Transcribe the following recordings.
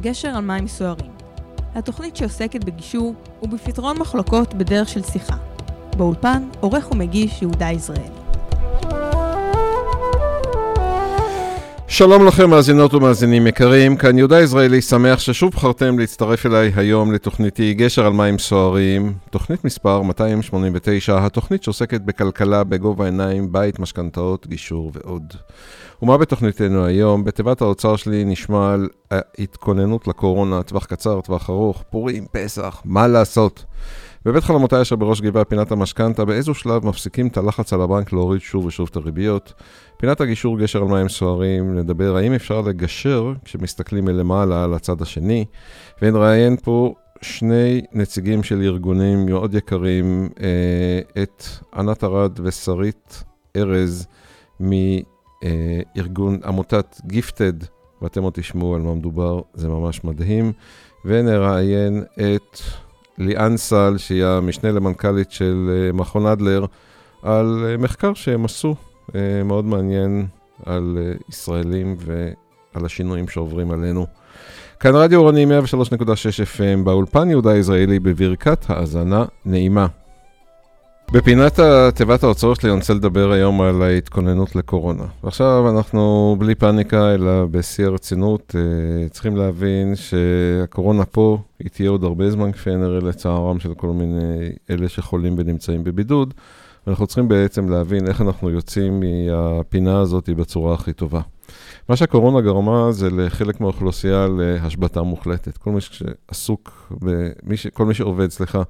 גשר על מים סוערים. התוכנית שעוסקת בגישור ובפתרון מחלוקות בדרך של שיחה. באולפן, עורך ומגיש יהודה יזרעאלי. שלום לכם מאזינות ומאזינים יקרים, כאן יהודה ישראלי, שמח ששוב בחרתם להצטרף אליי היום לתוכניתי גשר על מים סוערים, תוכנית מספר 289, התוכנית שעוסקת בכלכלה בגובה העיניים, בית, משכנתאות, גישור ועוד. ומה בתוכניתנו היום? בתיבת האוצר שלי נשמע על ההתכוננות לקורונה, טווח קצר, טווח ארוך, פורים, פסח, מה לעשות? בבית חלומותיי אשר בראש גבעה פינת המשכנתה, באיזו שלב מפסיקים את הלחץ על הבנק להוריד שוב ושוב את הריביות? פינת הגישור גשר על מים סוערים, נדבר האם אפשר לגשר כשמסתכלים מלמעלה על הצד השני, ונראיין פה שני נציגים של ארגונים מאוד יקרים, אה, את ענת ארד ושרית ארז מארגון עמותת גיפטד, ואתם עוד תשמעו על מה מדובר, זה ממש מדהים, ונראיין את... ליאן סל, שהיא המשנה למנכ"לית של אה, מכון אדלר, על אה, מחקר שהם עשו, אה, מאוד מעניין, על ישראלים ועל השינויים שעוברים עלינו. כאן רדיו אורני 103.6 FM, באולפן יהודה ישראלי בברכת האזנה נעימה. בפינת תיבת האוצרות שלי אני רוצה לדבר היום על ההתכוננות לקורונה. ועכשיו אנחנו בלי פאניקה, אלא בשיא הרצינות, אה, צריכים להבין שהקורונה פה, היא תהיה עוד הרבה זמן כפי הנראה לצערם של כל מיני אלה שחולים ונמצאים בבידוד. ואנחנו צריכים בעצם להבין איך אנחנו יוצאים מהפינה הזאת בצורה הכי טובה. מה שהקורונה גרמה זה לחלק מהאוכלוסייה להשבתה מוחלטת. כל מי שעסוק, ש... כל מי שעובד, סליחה,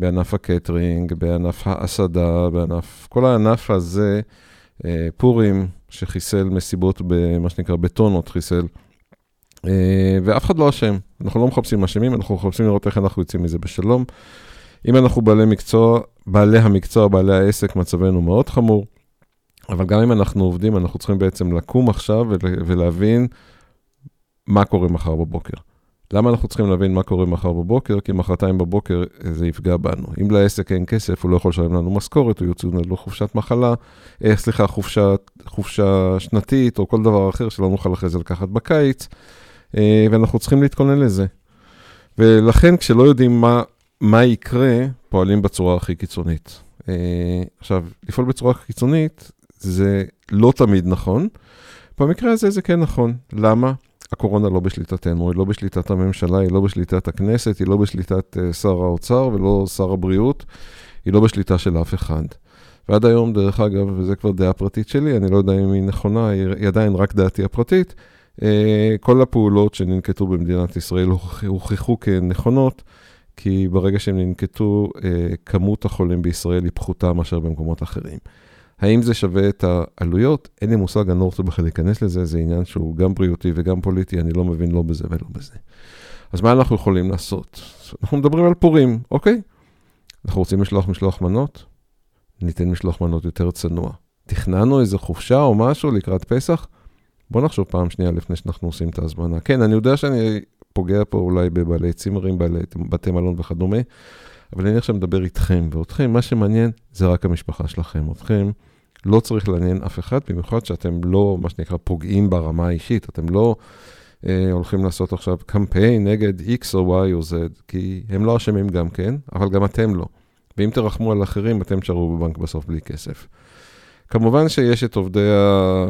בענף הקטרינג, בענף ההסעדה, בענף... כל הענף הזה, אה, פורים, שחיסל מסיבות במה שנקרא בטונות, חיסל. אה, ואף אחד לא אשם. אנחנו לא מחפשים אשמים, אנחנו מחפשים לראות איך אנחנו יוצאים מזה בשלום. אם אנחנו בעלי מקצוע, בעלי המקצוע, בעלי העסק, מצבנו מאוד חמור. אבל גם אם אנחנו עובדים, אנחנו צריכים בעצם לקום עכשיו ולהבין מה קורה מחר בבוקר. למה אנחנו צריכים להבין מה קורה מחר בבוקר? כי מחרתיים בבוקר זה יפגע בנו. אם לעסק אין כסף, הוא לא יכול לשלם לנו משכורת, הוא יוצא לנו חופשת מחלה, אה, סליחה, חופשה, חופשה שנתית, או כל דבר אחר שלא נוכל אחרי זה לקחת בקיץ, אה, ואנחנו צריכים להתכונן לזה. ולכן, כשלא יודעים מה, מה יקרה, פועלים בצורה הכי קיצונית. אה, עכשיו, לפעול בצורה הכי קיצונית זה לא תמיד נכון. במקרה הזה זה כן נכון. למה? הקורונה לא בשליטתנו, היא לא בשליטת הממשלה, היא לא בשליטת הכנסת, היא לא בשליטת uh, שר האוצר ולא שר הבריאות, היא לא בשליטה של אף אחד. ועד היום, דרך אגב, וזו כבר דעה פרטית שלי, אני לא יודע אם היא נכונה, היא עדיין רק דעתי הפרטית, uh, כל הפעולות שננקטו במדינת ישראל הוכחו כנכונות, כי ברגע שהם ננקטו, uh, כמות החולים בישראל היא פחותה מאשר במקומות אחרים. האם זה שווה את העלויות? אין לי מושג, אני לא רוצה בכלל להיכנס לזה, זה עניין שהוא גם בריאותי וגם פוליטי, אני לא מבין לא בזה ולא בזה. אז מה אנחנו יכולים לעשות? אנחנו מדברים על פורים, אוקיי? אנחנו רוצים לשלוח משלוח מנות? ניתן משלוח מנות יותר צנוע. תכננו איזה חופשה או משהו לקראת פסח? בוא נחשוב פעם שנייה לפני שאנחנו עושים את ההזמנה. כן, אני יודע שאני פוגע פה אולי בבעלי צימרים, בעלי בתי מלון וכדומה, אבל אני עכשיו מדבר איתכם, ואותכם, מה שמעניין זה רק המשפחה שלכם. אתכם, לא צריך לעניין אף אחד, במיוחד שאתם לא, מה שנקרא, פוגעים ברמה האישית. אתם לא אה, הולכים לעשות עכשיו קמפיין נגד X או Y או Z, כי הם לא אשמים גם כן, אבל גם אתם לא. ואם תרחמו על אחרים, אתם תשארו בבנק בסוף בלי כסף. כמובן שיש את עובדי ה...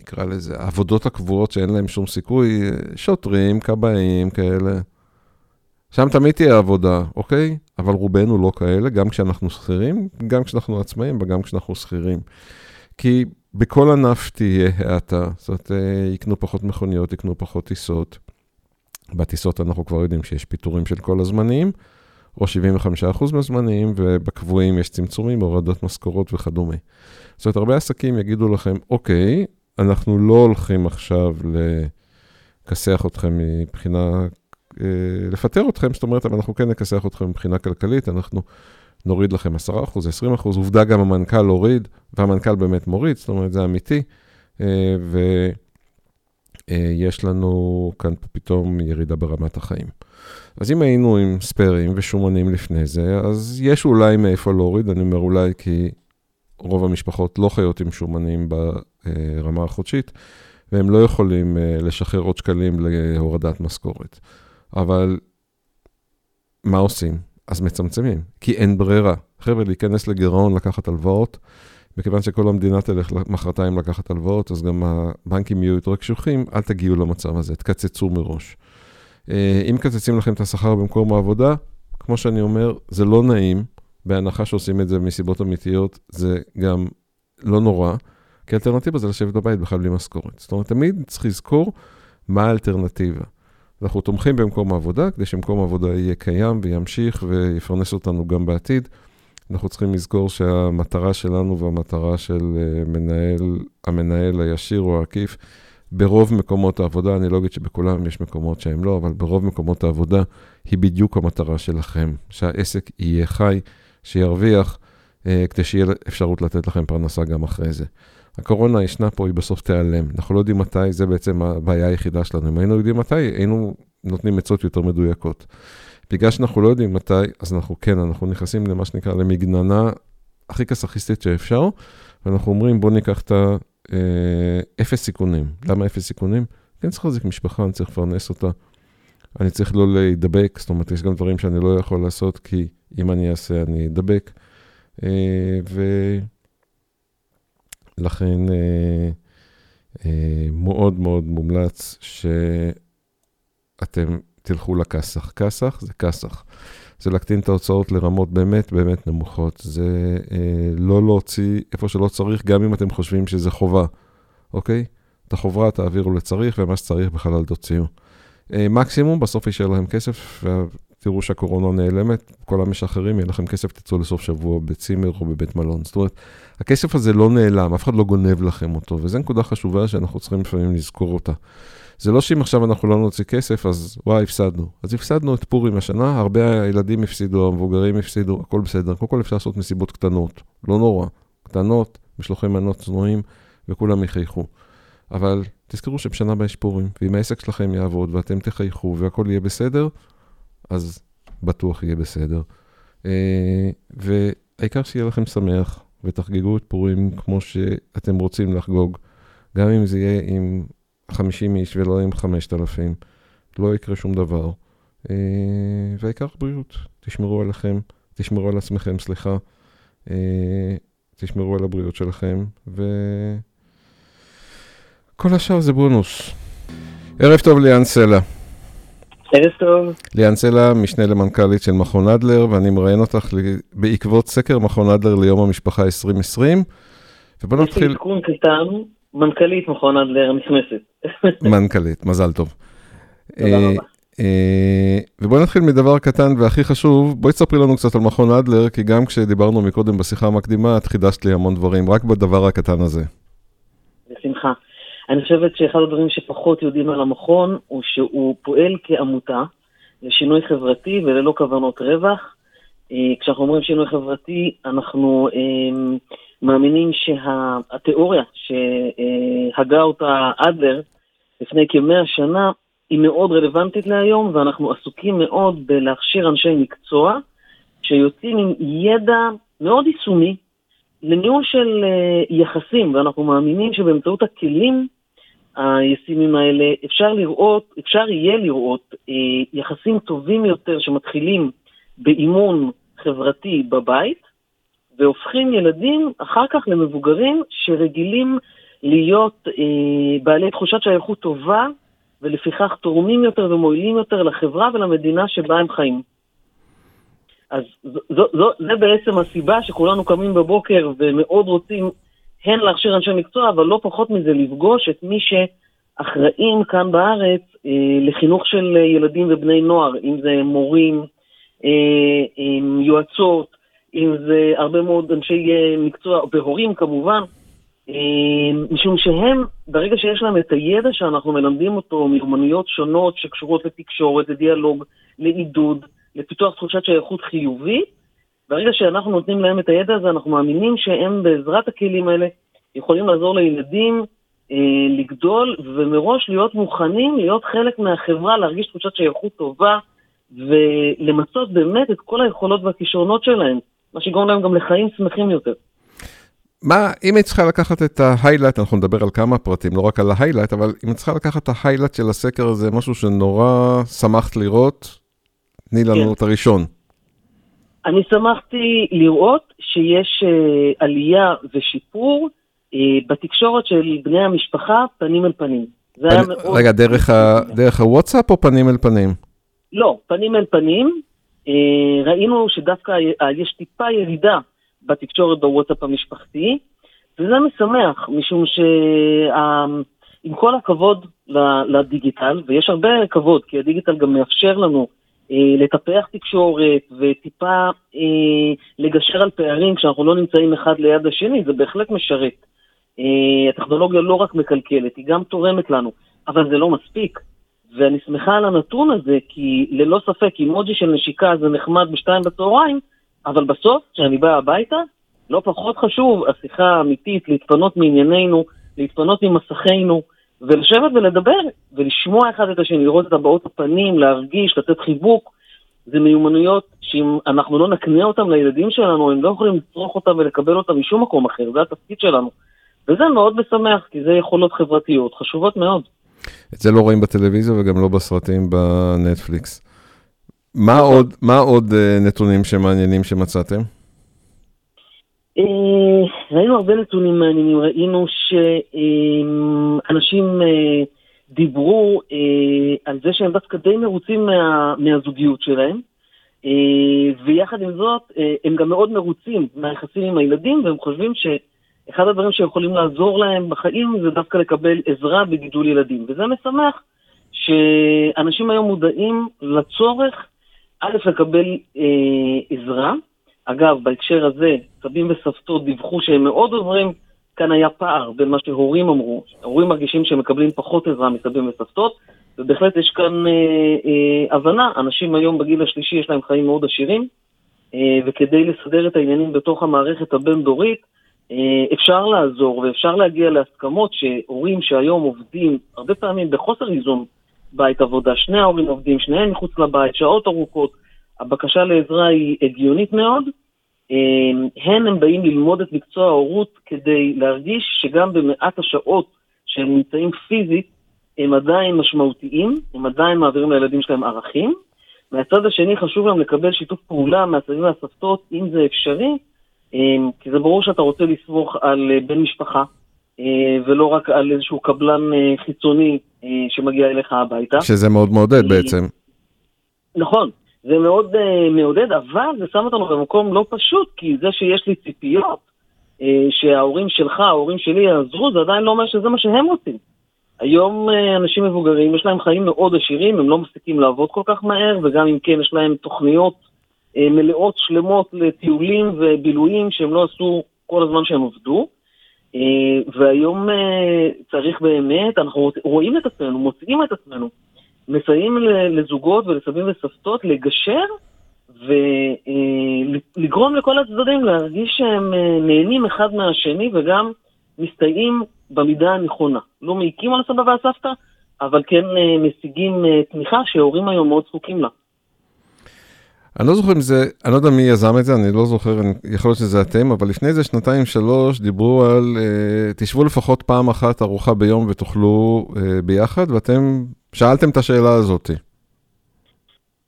נקרא לזה, העבודות הקבועות שאין להם שום סיכוי, שוטרים, כבאים, כאלה. שם תמיד תהיה עבודה, אוקיי? אבל רובנו לא כאלה, גם כשאנחנו שכירים, גם כשאנחנו עצמאים וגם כשאנחנו שכירים. כי בכל ענף תהיה האטה, זאת אומרת, אה, יקנו פחות מכוניות, יקנו פחות טיסות. בטיסות אנחנו כבר יודעים שיש פיטורים של כל הזמנים, או 75% מהזמנים, ובקבועים יש צמצומים, הורדות משכורות וכדומה. זאת אומרת, הרבה עסקים יגידו לכם, אוקיי, אנחנו לא הולכים עכשיו לכסח אתכם מבחינה לפטר אתכם, זאת אומרת, אבל אנחנו כן נכסח אתכם מבחינה כלכלית, אנחנו נוריד לכם 10%, 20%, עובדה גם המנכ"ל הוריד, והמנכ"ל באמת מוריד, זאת אומרת, זה אמיתי, אה, ויש אה, לנו כאן פתאום ירידה ברמת החיים. אז אם היינו עם ספיירים ושומנים לפני זה, אז יש אולי מאיפה להוריד, אני אומר אולי כי רוב המשפחות לא חיות עם שומנים ברמה החודשית, והם לא יכולים לשחרר עוד שקלים להורדת משכורת. אבל מה עושים? אז מצמצמים, כי אין ברירה. חבר'ה, להיכנס לגירעון, לקחת הלוואות, מכיוון שכל המדינה תלך מחרתיים לקחת הלוואות, אז גם הבנקים יהיו יותר קשוחים, אל תגיעו למצב הזה, תקצצו מראש. אה, אם מקצצים לכם את השכר במקום העבודה, כמו שאני אומר, זה לא נעים, בהנחה שעושים את זה מסיבות אמיתיות, זה גם לא נורא, כי האלטרנטיבה זה לשבת בבית בכלל בלי משכורת. זאת אומרת, תמיד צריך לזכור מה האלטרנטיבה. אנחנו תומכים במקום העבודה, כדי שמקום העבודה יהיה קיים וימשיך ויפרנס אותנו גם בעתיד. אנחנו צריכים לזכור שהמטרה שלנו והמטרה של אה, מנהל, המנהל הישיר או העקיף, ברוב מקומות העבודה, אני לא אגיד שבכולם יש מקומות שהם לא, אבל ברוב מקומות העבודה היא בדיוק המטרה שלכם, שהעסק יהיה חי, שירוויח, אה, כדי שיהיה אפשרות לתת לכם פרנסה גם אחרי זה. הקורונה ישנה פה, היא בסוף תיעלם. אנחנו לא יודעים מתי, זה בעצם הבעיה היחידה שלנו. אם היינו יודעים מתי, היינו נותנים עצות יותר מדויקות. בגלל שאנחנו לא יודעים מתי, אז אנחנו כן, אנחנו נכנסים למה שנקרא למגננה הכי כסאכיסטית שאפשר, ואנחנו אומרים, בואו ניקח את האפס אה, סיכונים. למה אפס סיכונים? אני צריך להחזיק משפחה, אני צריך לפרנס אותה. אני צריך לא להידבק, זאת אומרת, יש גם דברים שאני לא יכול לעשות, כי אם אני אעשה, אני אדבק. אה, ולכן אה, מאוד מאוד מומלץ שאתם תלכו לכסח. כסח זה כסח. זה להקטין את ההוצאות לרמות באמת באמת נמוכות. זה אה, לא להוציא איפה שלא צריך, גם אם אתם חושבים שזה חובה, אוקיי? את החוברה תעבירו לצריך, ומה שצריך בכלל אל תוציאו. אה, מקסימום, בסוף יישאר להם כסף, ותראו שהקורונה נעלמת, כל המשחררים, יהיה לכם כסף, תצאו לסוף שבוע בצימר או בבית מלון. זאת אומרת, הכסף הזה לא נעלם, אף אחד לא גונב לכם אותו, וזו נקודה חשובה שאנחנו צריכים לפעמים לזכור אותה. זה לא שאם עכשיו אנחנו לא נוציא כסף, אז וואי, הפסדנו. אז הפסדנו את פורים השנה, הרבה הילדים הפסידו, המבוגרים הפסידו, הכל בסדר. קודם כל אפשר לעשות מסיבות קטנות, לא נורא. קטנות, משלוחי מנות צנועים, וכולם יחייכו. אבל תזכרו שבשנה הבאה יש פורים, ואם העסק שלכם יעבוד ואתם תחייכו והכל יהיה בסדר, אז בטוח יהיה בסדר. אה, והעיקר שיהיה לכם שמח, ותחגגו את פורים כמו שאתם רוצים לחגוג, גם אם זה יהיה עם 50 איש ולא עם 5,000, לא יקרה שום דבר. אה, והעיקר בריאות, תשמרו עליכם, תשמרו על עצמכם, סליחה, אה, תשמרו על הבריאות שלכם, וכל השאר זה בונוס. ערב טוב ליאן סלע. ערב טוב. ליאן סלע, משנה למנכ"לית של מכון אדלר, ואני מראיין אותך בעקבות סקר מכון אדלר ליום המשפחה 2020. ובוא נתחיל... יש לי עדכון קטן, מנכ"לית מכון אדלר נכנסת. מנכ"לית, מזל טוב. תודה אה, רבה. אה, ובואי נתחיל מדבר קטן והכי חשוב, בואי תספרי לנו קצת על מכון אדלר, כי גם כשדיברנו מקודם בשיחה המקדימה, את חידשת לי המון דברים, רק בדבר הקטן הזה. בשמחה. אני חושבת שאחד הדברים שפחות יודעים על המכון, הוא שהוא פועל כעמותה לשינוי חברתי וללא כוונות רווח. אה, כשאנחנו אומרים שינוי חברתי, אנחנו מאמינים שהתיאוריה שהגה אותה אדלר לפני כמאה שנה היא מאוד רלוונטית להיום, ואנחנו עסוקים מאוד בלהכשיר אנשי מקצוע שיוצאים עם ידע מאוד יישומי לניהול של אה, יחסים, ואנחנו מאמינים שבאמצעות הכלים הישימים האלה אפשר לראות, אפשר יהיה לראות אה, יחסים טובים יותר שמתחילים באימון חברתי בבית, והופכים ילדים אחר כך למבוגרים שרגילים להיות אה, בעלי תחושת שייכות טובה, ולפיכך תורמים יותר ומועילים יותר לחברה ולמדינה שבה הם חיים. אז זו, זו, זו, זה בעצם הסיבה שכולנו קמים בבוקר ומאוד רוצים הן להכשיר אנשי מקצוע, אבל לא פחות מזה לפגוש את מי שאחראים כאן בארץ אה, לחינוך של ילדים ובני נוער, אם זה מורים, אה, אה, יועצות, אם זה הרבה מאוד אנשי אה, מקצוע, והורים כמובן, אה, משום שהם, ברגע שיש להם את הידע שאנחנו מלמדים אותו מיומנויות שונות שקשורות לתקשורת, לדיאלוג, לעידוד, לפיתוח תחושת שייכות חיובי, ברגע שאנחנו נותנים להם את הידע הזה, אנחנו מאמינים שהם בעזרת הכלים האלה יכולים לעזור לילדים אה, לגדול ומראש להיות מוכנים להיות חלק מהחברה, להרגיש תחושת שייכות טובה ולמצות באמת את כל היכולות והכישרונות שלהם. מה שיגרום להם גם לחיים שמחים יותר. מה, אם היית צריכה לקחת את ה highlight, אנחנו נדבר על כמה פרטים, לא רק על ה highlight, אבל אם היית צריכה לקחת את ה highlight של הסקר הזה, משהו שנורא שמחת לראות, תני לנו כן. את הראשון. אני שמחתי לראות שיש אה, עלייה ושיפור אה, בתקשורת של בני המשפחה פנים אל פנים. זה היה מאוד... רגע, דרך, ה... דרך הוואטסאפ או פנים אל פנים? לא, פנים אל פנים. Uh, ראינו שדווקא יש טיפה ירידה בתקשורת בוואטסאפ המשפחתי, וזה משמח, משום שעם כל הכבוד לדיגיטל, ויש הרבה כבוד, כי הדיגיטל גם מאפשר לנו לטפח תקשורת וטיפה אה, לגשר על פערים כשאנחנו לא נמצאים אחד ליד השני, זה בהחלט משרת. אה, הטכנולוגיה לא רק מקלקלת, היא גם תורמת לנו, אבל זה לא מספיק. ואני שמחה על הנתון הזה, כי ללא ספק אימוג'י של נשיקה זה נחמד בשתיים בצהריים, אבל בסוף, כשאני בא הביתה, לא פחות חשוב השיחה האמיתית, להתפנות מענייננו, להתפנות ממסכינו, ולשבת ולדבר, ולשמוע אחד את השני, לראות את הבעות הפנים, להרגיש, לתת חיבוק. זה מיומנויות שאם אנחנו לא נקנה אותן לילדים שלנו, הם לא יכולים לצרוך אותן ולקבל אותן משום מקום אחר, זה התפקיד שלנו. וזה מאוד משמח, כי זה יכולות חברתיות חשובות מאוד. את זה לא רואים בטלוויזיה וגם לא בסרטים בנטפליקס. מה. עוד, מה עוד uh, נתונים שמעניינים שמצאתם? אה, ראינו הרבה נתונים מעניינים, ראינו שאנשים אה, דיברו על זה שהם דווקא די מרוצים מה, מהזוגיות שלהם, ויחד עם זאת הם גם מאוד מרוצים מהיחסים עם הילדים, והם חושבים שאחד הדברים שיכולים לעזור להם בחיים זה דווקא לקבל עזרה בגידול ילדים, וזה משמח שאנשים היום מודעים לצורך א', לקבל אה, עזרה. אגב, בהקשר הזה, סבים וסבתות דיווחו שהם מאוד עוזרים. כאן היה פער בין מה שהורים אמרו, הורים מרגישים שהם מקבלים פחות עזרה מסבים וסבתות, ובהחלט יש כאן אה, אה, הבנה, אנשים היום בגיל השלישי יש להם חיים מאוד עשירים, אה, וכדי לסדר את העניינים בתוך המערכת הבין-דורית, אה, אפשר לעזור ואפשר להגיע להסכמות שהורים שהיום עובדים הרבה פעמים בחוסר איזון בית עבודה, שני ההורים עובדים, שניהם מחוץ לבית, שעות ארוכות, הבקשה לעזרה היא הגיונית מאוד. אמ, הן הם באים ללמוד את מקצוע ההורות כדי להרגיש שגם במעט השעות שהם נמצאים פיזית, הם עדיין משמעותיים, הם עדיין מעבירים לילדים שלהם ערכים. מהצד השני חשוב להם לקבל שיתוף פעולה מהצדדים והסבתות, אם זה אפשרי, אמ, כי זה ברור שאתה רוצה לסמוך על אה, בן משפחה, אה, ולא רק על איזשהו קבלן אה, חיצוני שמגיע אליך הביתה. שזה מאוד מעודד בעצם. נכון, זה מאוד מעודד, אבל זה שם אותנו במקום לא פשוט, כי זה שיש לי ציפיות, שההורים שלך, ההורים שלי יעזרו, זה עדיין לא אומר שזה מה שהם רוצים. היום אנשים מבוגרים, יש להם חיים מאוד עשירים, הם לא מפסיקים לעבוד כל כך מהר, וגם אם כן, יש להם תוכניות מלאות שלמות לטיולים ובילויים שהם לא עשו כל הזמן שהם עבדו. אה, והיום אה, צריך באמת, אנחנו רואים את עצמנו, מוצאים את עצמנו, מסייעים לזוגות ולסבים וסבתות לגשר ולגרום אה, לכל הצדדים להרגיש שהם נהנים אחד מהשני וגם מסתייעים במידה הנכונה. לא מעיקים על הסבא והסבתא, אבל כן משיגים תמיכה שהורים היום מאוד זקוקים לה. אני לא זוכר אם זה, אני לא יודע מי יזם את זה, אני לא זוכר, אני, יכול להיות שזה אתם, אבל לפני איזה שנתיים שלוש דיברו על, uh, תשבו לפחות פעם אחת ארוחה ביום ותאכלו uh, ביחד, ואתם שאלתם את השאלה הזאת.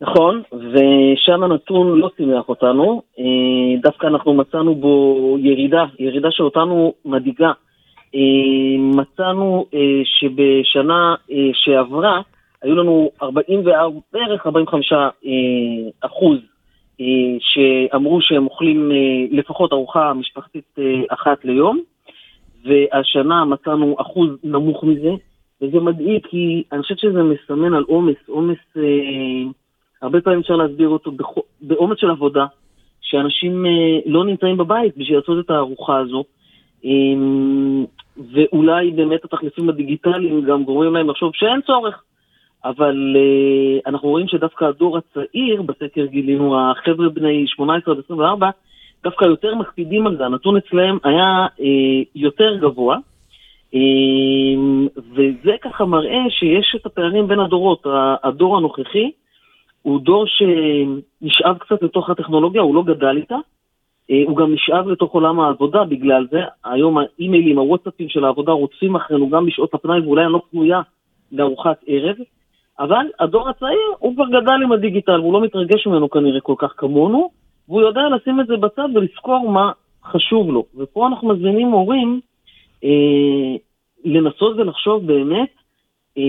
נכון, ושם הנתון לא שימח אותנו, uh, דווקא אנחנו מצאנו בו ירידה, ירידה שאותנו מדאיגה. Uh, מצאנו uh, שבשנה שעברה, היו לנו 44, בערך 45 אה, אחוז אה, שאמרו שהם אוכלים אה, לפחות ארוחה משפחתית אה, אחת ליום, והשנה מצאנו אחוז נמוך מזה, וזה מדאיג כי אני חושבת שזה מסמן על עומס, עומס, אה, הרבה פעמים אפשר להסביר אותו בעומס של עבודה, שאנשים אה, לא נמצאים בבית בשביל לעשות את הארוחה הזו. אה, ואולי באמת התחליפים הדיגיטליים גם גורמים להם לחשוב שאין צורך. אבל uh, אנחנו רואים שדווקא הדור הצעיר, בסקר גילינו, החבר'ה בני 18 עד 24, דווקא יותר מקפידים על זה, הנתון אצלם היה uh, יותר גבוה, וזה ככה מראה שיש את הפערים בין הדורות. הדור הנוכחי הוא דור שנשאב קצת לתוך הטכנולוגיה, הוא לא גדל איתה, אה, הוא גם נשאב לתוך עולם העבודה בגלל זה. היום האימיילים, הוואטסאפים של העבודה רודפים אחרינו גם בשעות הפנאי, ואולי אני לא פנויה לארוחת ערב. אבל הדור הצעיר, הוא כבר גדל עם הדיגיטל, והוא לא מתרגש ממנו כנראה כל כך כמונו, והוא יודע לשים את זה בצד ולזכור מה חשוב לו. ופה אנחנו מזמינים הורים אה, לנסות ולחשוב באמת אה,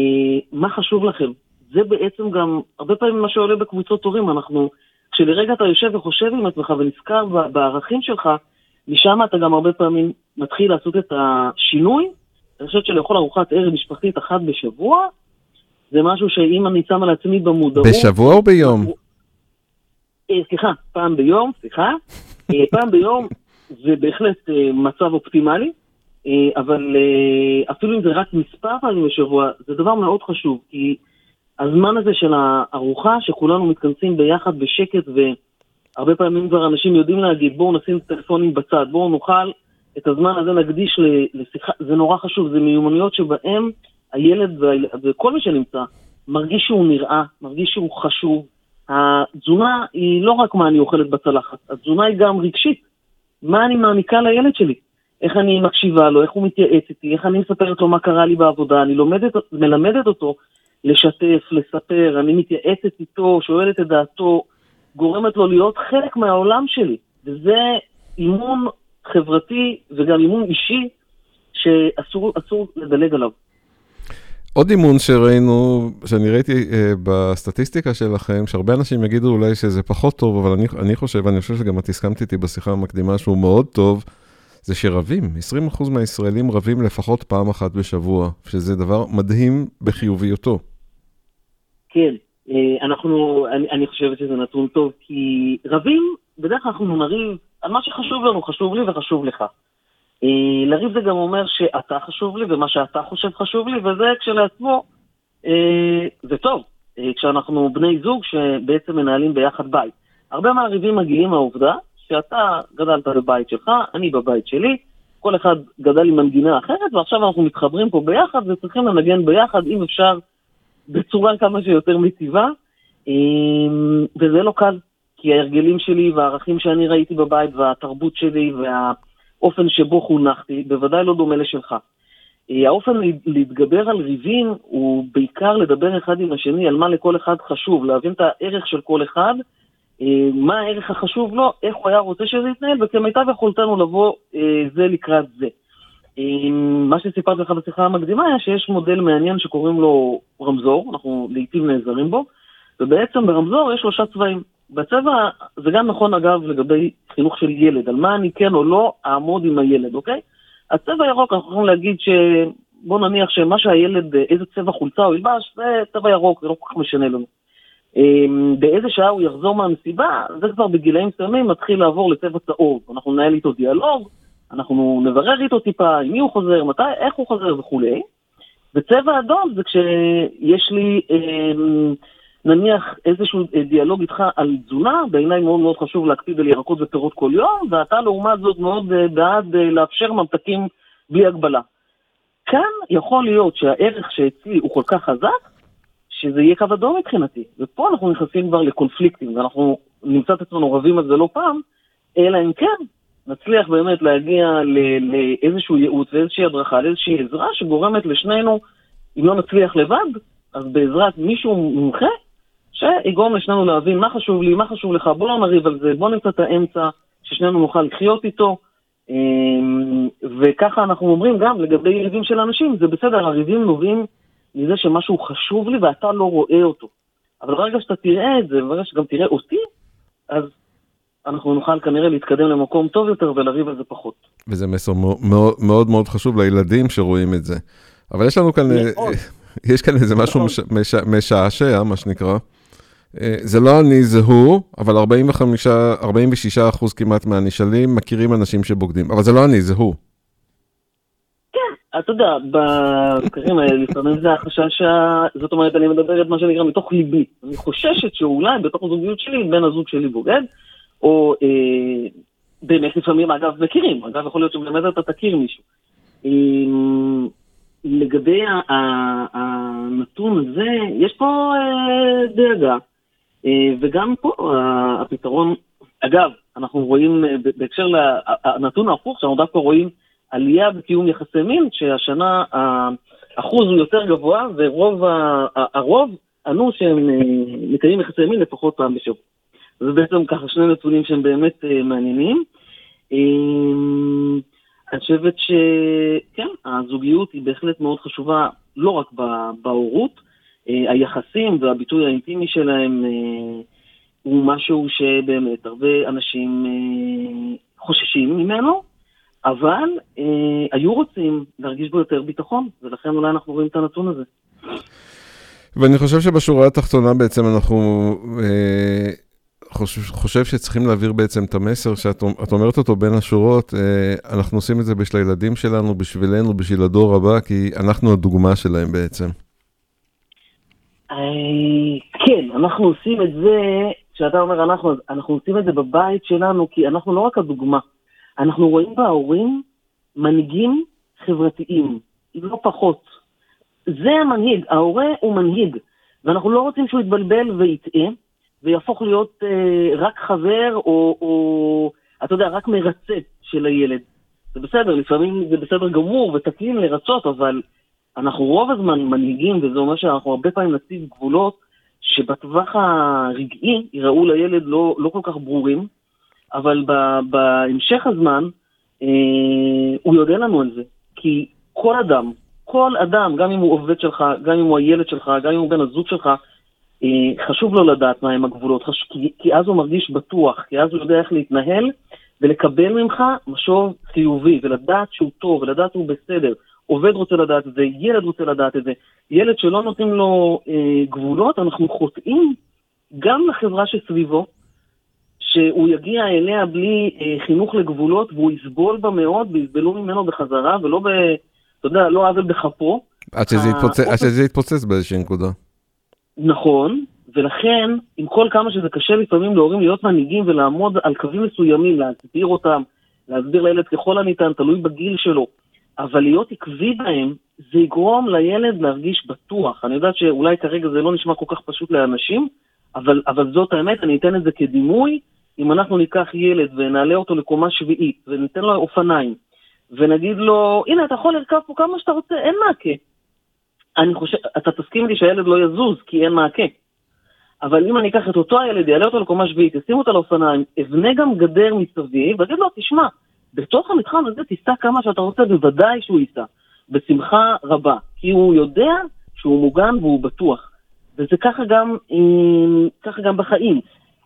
מה חשוב לכם. זה בעצם גם, הרבה פעמים מה שעולה בקבוצות הורים, אנחנו, כשלרגע אתה יושב וחושב עם עצמך ונזכר בערכים שלך, משם אתה גם הרבה פעמים מתחיל לעשות את השינוי. אני חושבת שלאכול ארוחת ערב משפחתית אחת בשבוע, זה משהו שאם אני שמה לעצמי במודעות... בשבוע או ביום? אה, סליחה, פעם ביום, סליחה. אה, פעם ביום זה בהחלט אה, מצב אופטימלי, אבל אפילו אם זה רק מספר פעמים בשבוע, זה דבר מאוד חשוב, כי הזמן הזה של הארוחה, שכולנו מתכנסים ביחד בשקט, והרבה פעמים כבר אנשים יודעים להגיד, בואו נשים את הטלפונים בצד, בואו נאכל את הזמן הזה נקדיש לשיחה, זה נורא חשוב, זה מיומנויות שבהם הילד וכל מי שנמצא מרגיש שהוא נראה, מרגיש שהוא חשוב. התזונה היא לא רק מה אני אוכלת בצלחת, התזונה היא גם רגשית. מה אני מעניקה לילד שלי? איך אני מקשיבה לו, איך הוא מתייעץ איתי, איך אני מספרת לו מה קרה לי בעבודה, אני לומדת, מלמדת אותו לשתף, לספר, אני מתייעצת איתו, שואלת את דעתו, גורמת לו להיות חלק מהעולם שלי. וזה אימון חברתי וגם אימון אישי שאסור לדלג עליו. עוד אימון שראינו, שאני ראיתי אה, בסטטיסטיקה שלכם, שהרבה אנשים יגידו אולי שזה פחות טוב, אבל אני, אני חושב, ואני חושב שגם את הסכמת איתי בשיחה המקדימה שהוא מאוד טוב, זה שרבים, 20% מהישראלים רבים לפחות פעם אחת בשבוע, שזה דבר מדהים בחיוביותו. כן, אה, אנחנו, אני, אני חושבת שזה נתון טוב, כי רבים, בדרך כלל אנחנו נריב על מה שחשוב לנו, חשוב לי וחשוב לך. אה, לריב זה גם אומר שאתה חשוב לי ומה שאתה חושב חשוב לי, וזה כשלעצמו, אה, זה טוב, כשאנחנו בני זוג שבעצם מנהלים ביחד בית. הרבה מהריבים מגיעים מהעובדה שאתה גדלת בבית שלך, אני בבית שלי, כל אחד גדל עם מנגינה אחרת, ועכשיו אנחנו מתחברים פה ביחד וצריכים לנגן ביחד, אם אפשר, בצורה כמה שיותר מטיבה, וזה לא קל, כי ההרגלים שלי והערכים שאני ראיתי בבית והתרבות שלי וה... האופן שבו חונכתי בוודאי לא דומה לשלך. אה, האופן להתגבר על ריבים הוא בעיקר לדבר אחד עם השני על מה לכל אחד חשוב, להבין את הערך של כל אחד, מה הערך החשוב לו, איך הוא היה רוצה שזה יתנהל, וכמיטב יכולתנו לבוא אה, זה לקראת זה. מה שסיפרתי לך בשיחה המקדימה היה שיש מודל מעניין שקוראים לו רמזור, אנחנו לעיתים נעזרים בו, ובעצם ברמזור יש שלושה צבעים. בצבע, זה גם נכון אגב לגבי חינוך של ילד, על מה אני כן או לא אעמוד עם הילד, אוקיי? הצבע ירוק, אנחנו יכולים להגיד ש... בוא נניח שמה שהילד, איזה צבע חולצה הוא ילבש, זה צבע ירוק, זה לא כל כך משנה לנו. אמ, באיזה שעה הוא יחזור מהמסיבה, זה כבר בגילאים מסוימים מתחיל לעבור לצבע צהוב. אנחנו ננהל איתו דיאלוג, אנחנו נברר איתו טיפה עם מי הוא חוזר, מתי, איך הוא חוזר וכולי. וצבע אדום זה כשיש לי... אה, נניח איזשהו אה, דיאלוג איתך על תזונה, בעיניי מאוד מאוד חשוב להקפיד על ירקות ופירות כל יום, ואתה לעומת זאת מאוד אה, בעד אה, לאפשר ממתקים בלי הגבלה. כאן יכול להיות שהערך שאצלי הוא כל כך חזק, שזה יהיה קו אדום מבחינתי. ופה אנחנו נכנסים כבר לקונפליקטים, ואנחנו נמצא את עצמנו רבים על זה לא פעם, אלא אם כן נצליח באמת להגיע לאיזשהו ייעוץ ואיזושהי הדרכה, לאיזושהי עזרה שגורמת לשנינו, אם לא נצליח לבד, אז בעזרת מישהו מומחה, שיגרום לשנינו להבין מה חשוב לי, מה חשוב לך, בוא לא נריב על זה, בוא נמצא את האמצע, ששנינו נוכל לחיות איתו. אמ, וככה אנחנו אומרים גם לגבי יריבים של אנשים, זה בסדר, הריבים נובעים מזה שמשהו חשוב לי ואתה לא רואה אותו. אבל ברגע שאתה תראה את זה, ברגע שגם תראה אותי, אז אנחנו נוכל כנראה להתקדם למקום טוב יותר ולריב על זה פחות. וזה מסר מאוד מאוד, מאוד חשוב לילדים שרואים את זה. אבל יש לנו כאן, מאוד. יש כאן איזה משהו משעשע, מה שנקרא. אה, זה לא אני, זה הוא, אבל 45, 46 אחוז כמעט מהנשאלים מכירים אנשים שבוגדים. אבל זה לא אני, זה הוא. אתה יודע, במחקרים האלה לפעמים זה החשש, זאת אומרת, אני מדבר את מה שנקרא מתוך ליבי. אני חוששת שאולי בתוך הזוגיות שלי, בן הזוג שלי בוגד, או אה, באמת לפעמים, אגב, מכירים. אגב, יכול להיות שבאמת אתה תכיר מישהו. אה, לגבי הנתון הזה, יש פה אה, דאגה. אה, וגם פה הפתרון, אגב, אנחנו רואים, בהקשר לנתון ההפוך, שאנחנו דווקא רואים עלייה בקיום יחסי מין, שהשנה האחוז הוא יותר גבוה, ורוב הרוב ענו שהם אה, מקיימים יחסי מין לפחות פעם בשבוע. זה בעצם ככה שני נתונים שהם באמת מעניינים. אני חושבת שכן, הזוגיות היא בהחלט מאוד חשובה, לא רק בהורות, היחסים והביטוי האינטימי שלהם הוא משהו שבאמת הרבה אנשים אה, חוששים ממנו, אבל אה, היו רוצים להרגיש בו יותר ביטחון, ולכן אולי אנחנו רואים את הנתון הזה. ואני חושב שבשורה התחתונה בעצם אנחנו אה, חושב, חושב שצריכים להעביר בעצם את המסר שאת אומרת אותו בין השורות, אה, אנחנו עושים את זה בשביל הילדים שלנו, בשבילנו, בשביל הדור הבא, כי אנחנו הדוגמה שלהם בעצם. אה, כן, אנחנו עושים את זה כשאתה אומר אנחנו, אנחנו עושים את זה בבית שלנו, כי אנחנו לא רק הדוגמה, אנחנו רואים בהורים מנהיגים חברתיים, לא פחות. זה המנהיג, ההורה הוא מנהיג, ואנחנו לא רוצים שהוא יתבלבל ויטעה, ויהפוך להיות אה, רק חבר, או, או, אתה יודע, רק מרצה של הילד. זה בסדר, לפעמים זה בסדר גמור ותקין לרצות, אבל אנחנו רוב הזמן מנהיגים, וזה אומר שאנחנו הרבה פעמים נציב גבולות שבטווח הרגעי יראו לילד לא, לא כל כך ברורים, אבל ב, בהמשך הזמן אה, הוא יודע לנו על זה. כי כל אדם, כל אדם, גם אם הוא עובד שלך, גם אם הוא הילד שלך, גם אם הוא בן הזוג שלך, אה, חשוב לו לדעת מהם הגבולות, חש... כי, כי אז הוא מרגיש בטוח, כי אז הוא יודע איך להתנהל ולקבל ממך משוב חיובי, ולדעת שהוא טוב, ולדעת שהוא בסדר. עובד רוצה לדעת את זה, ילד רוצה לדעת את זה. ילד שלא נותנים לו אה, גבולות, אנחנו חוטאים גם לחברה שסביבו, שהוא יגיע אליה בלי אה, חינוך לגבולות, והוא יסבול בה מאוד, ויסבלו ממנו בחזרה, ולא ב... אתה יודע, לא עוול בכפו. עד שזה, אה, יתפוצץ, עד שזה יתפוצץ באיזושהי נקודה. נכון, ולכן, עם כל כמה שזה קשה לפעמים להורים להיות מנהיגים ולעמוד על קווים מסוימים, להסביר אותם, להסביר לילד ככל הניתן, תלוי בגיל שלו, אבל להיות עקבי בהם, זה יגרום לילד להרגיש בטוח. אני יודעת שאולי כרגע זה לא נשמע כל כך פשוט לאנשים, אבל, אבל זאת האמת, אני אתן את זה כדימוי. אם אנחנו ניקח ילד ונעלה אותו לקומה שביעית, וניתן לו אופניים, ונגיד לו, הנה, אתה יכול לרכב פה כמה שאתה רוצה, אין מעקה. אני חושב, אתה תסכים לי שהילד לא יזוז, כי אין מעקה. אבל אם אני אקח את אותו הילד, אעלה אותו לקומה שביעית, אשים אותו לאופניים, אבנה גם גדר מסביב, ואגיד לו, תשמע, בתוך המתחם הזה תיסע כמה שאתה רוצה, בוודאי שהוא ייסע. בשמחה רבה. כי הוא יודע שהוא מוגן והוא בטוח. וזה ככה גם, אה, ככה גם בחיים.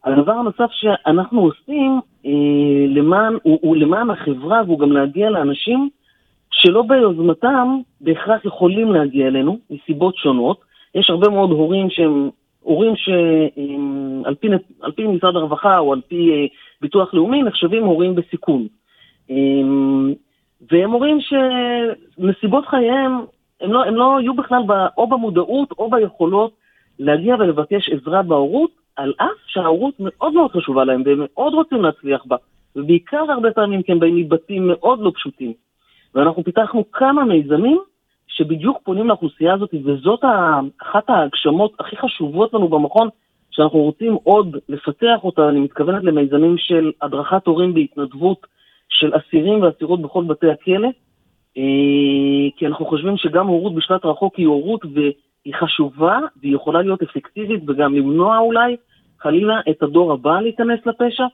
הדבר הנוסף שאנחנו עושים אה, למען, הוא, הוא למען החברה והוא גם להגיע לאנשים שלא ביוזמתם בהכרח יכולים להגיע אלינו, מסיבות שונות. יש הרבה מאוד הורים שהם הורים שעל אה, פי, פי משרד הרווחה או על פי ביטוח לאומי נחשבים הורים בסיכון. והם הורים שנסיבות חייהם, הם לא, הם לא יהיו בכלל ב, או במודעות או ביכולות להגיע ולבקש עזרה בהורות, על אף שההורות מאוד מאוד חשובה להם והם מאוד רוצים להצליח בה. ובעיקר הרבה פעמים כי הם באים מבתים מאוד לא פשוטים. ואנחנו פיתחנו כמה מיזמים שבדיוק פונים לאוכלוסייה הזאת, וזאת אחת ההגשמות הכי חשובות לנו במכון, שאנחנו רוצים עוד לפתח אותה, אני מתכוונת למיזמים של הדרכת הורים בהתנדבות, של אסירים ואסירות בכל בתי הכלא, אה, כי אנחנו חושבים שגם הורות בשלט רחוק היא הורות והיא חשובה והיא יכולה להיות אפקטיבית וגם למנוע אולי חלילה את הדור הבא להיכנס לפשע.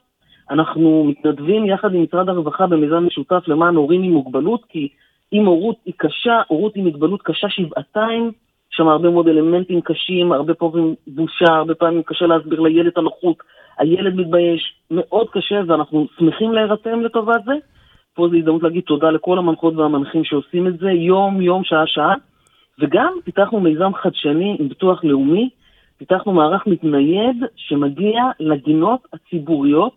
אנחנו מתנדבים יחד עם משרד הרווחה במיזם משותף למען הורים עם מוגבלות, כי אם הורות היא קשה, הורות עם מגבלות קשה שבעתיים, יש שם הרבה מאוד אלמנטים קשים, הרבה פעמים בושה, הרבה פעמים קשה להסביר לילד את הנוחות, הילד מתבייש, מאוד קשה, ואנחנו שמחים להירתם לטובת זה. פה זו הזדמנות להגיד תודה לכל המנחות והמנחים שעושים את זה יום-יום, שעה-שעה. וגם פיתחנו מיזם חדשני עם ביטוח לאומי, פיתחנו מערך מתנייד שמגיע לגינות הציבוריות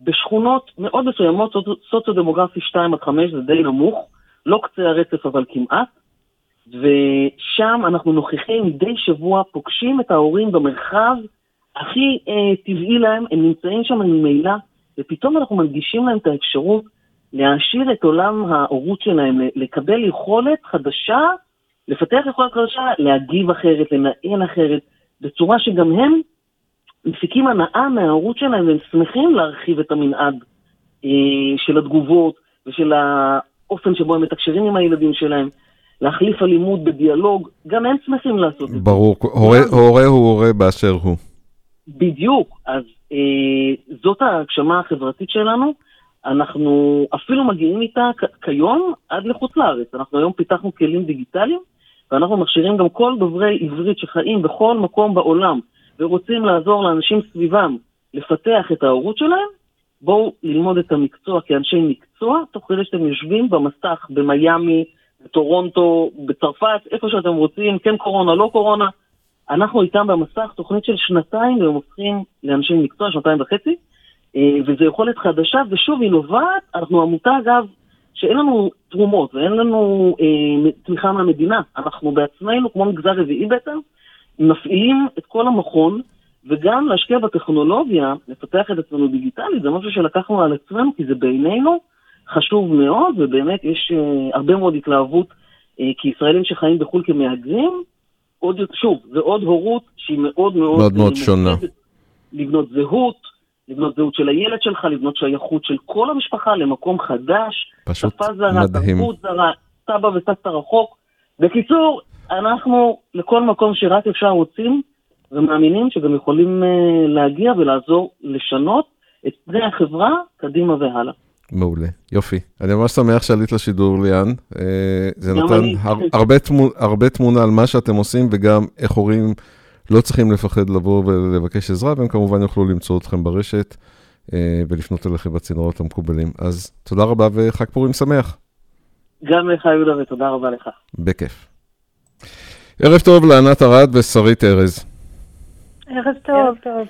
בשכונות מאוד מסוימות, סוציו-דמוגרפי 2 עד 5, זה די נמוך, לא קצה הרצף אבל כמעט, ושם אנחנו נוכחים מדי שבוע, פוגשים את ההורים במרחב הכי אה, טבעי להם, הם נמצאים שם ממילא, ופתאום אנחנו מנגישים להם את האפשרות להעשיר את עולם ההורות שלהם, לקבל יכולת חדשה, לפתח יכולת חדשה, להגיב אחרת, לנהל אחרת, בצורה שגם הם מפיקים הנאה מההורות שלהם והם שמחים להרחיב את המנעד אה, של התגובות ושל האופן שבו הם מתקשרים עם הילדים שלהם. להחליף אלימות בדיאלוג, גם הם שמחים לעשות את זה. ברור, הורה, הורה הוא הורה באשר הוא. בדיוק, אז אה, זאת ההגשמה החברתית שלנו. אנחנו אפילו מגיעים איתה כיום עד לחוץ לארץ. אנחנו היום פיתחנו כלים דיגיטליים, ואנחנו מכשירים גם כל דוברי עברית שחיים בכל מקום בעולם, ורוצים לעזור לאנשים סביבם לפתח את ההורות שלהם. בואו ללמוד את המקצוע כאנשי מקצוע, תוך כדי שאתם יושבים במסך במיאמי, בטורונטו, בצרפת, איפה שאתם רוצים, כן קורונה, לא קורונה. אנחנו איתם במסך תוכנית של שנתיים, והם הופכים לאנשי מקצוע, שנתיים וחצי, אה, וזו יכולת חדשה, ושוב, היא נובעת, אנחנו עמותה, אגב, שאין לנו תרומות ואין לנו אה, תמיכה מהמדינה. אנחנו בעצמנו, כמו מגזר רביעי בעצם, מפעילים את כל המכון, וגם להשקיע בטכנולוגיה, לפתח את עצמנו דיגיטלית, זה משהו שלקחנו על עצמנו, כי זה בעינינו חשוב מאוד, ובאמת יש אה, הרבה מאוד התלהבות, אה, כי ישראלים שחיים בחו"ל כמהגרים, עוד, שוב, זה עוד הורות שהיא מאוד מאוד... מאוד מאוד שונה. לבנות זהות, לבנות זהות של הילד שלך, לבנות שייכות של כל המשפחה למקום חדש, פשוט שפה זרה, מדהים. תרבות זרה, סבא וסבתא רחוק. בקיצור, אנחנו לכל מקום שרק אפשר רוצים, ומאמינים שגם יכולים uh, להגיע ולעזור לשנות את פני החברה קדימה והלאה. מעולה, יופי. אני ממש שמח שעלית לשידור, ליאן. אה, זה נותן. הר, הרבה, תמונה, הרבה תמונה על מה שאתם עושים, וגם איך הורים לא צריכים לפחד לבוא ולבקש עזרה, והם כמובן יוכלו למצוא אתכם ברשת אה, ולפנות אליכם בצינורות המקובלים. אז תודה רבה וחג פורים שמח. גם לך, יהודה, ותודה רבה לך. בכיף. ערב טוב לענת ארד ושרית ארז. ערב טוב. טוב.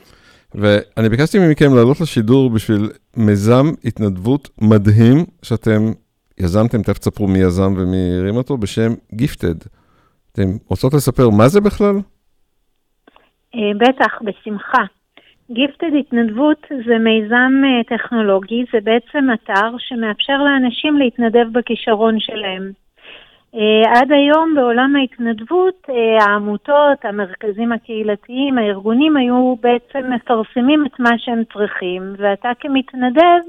ואני ביקשתי מכם לעלות לשידור בשביל מיזם התנדבות מדהים שאתם יזמתם, תכף תספרו מי יזם ומי הרים אותו, בשם גיפטד. אתם רוצות לספר מה זה בכלל? אה, בטח, בשמחה. גיפטד התנדבות זה מיזם אה, טכנולוגי, זה בעצם אתר שמאפשר לאנשים להתנדב בכישרון שלהם. Uh, עד היום בעולם ההתנדבות, העמותות, המרכזים הקהילתיים, הארגונים היו בעצם מפרסמים את מה שהם צריכים, ואתה כמתנדב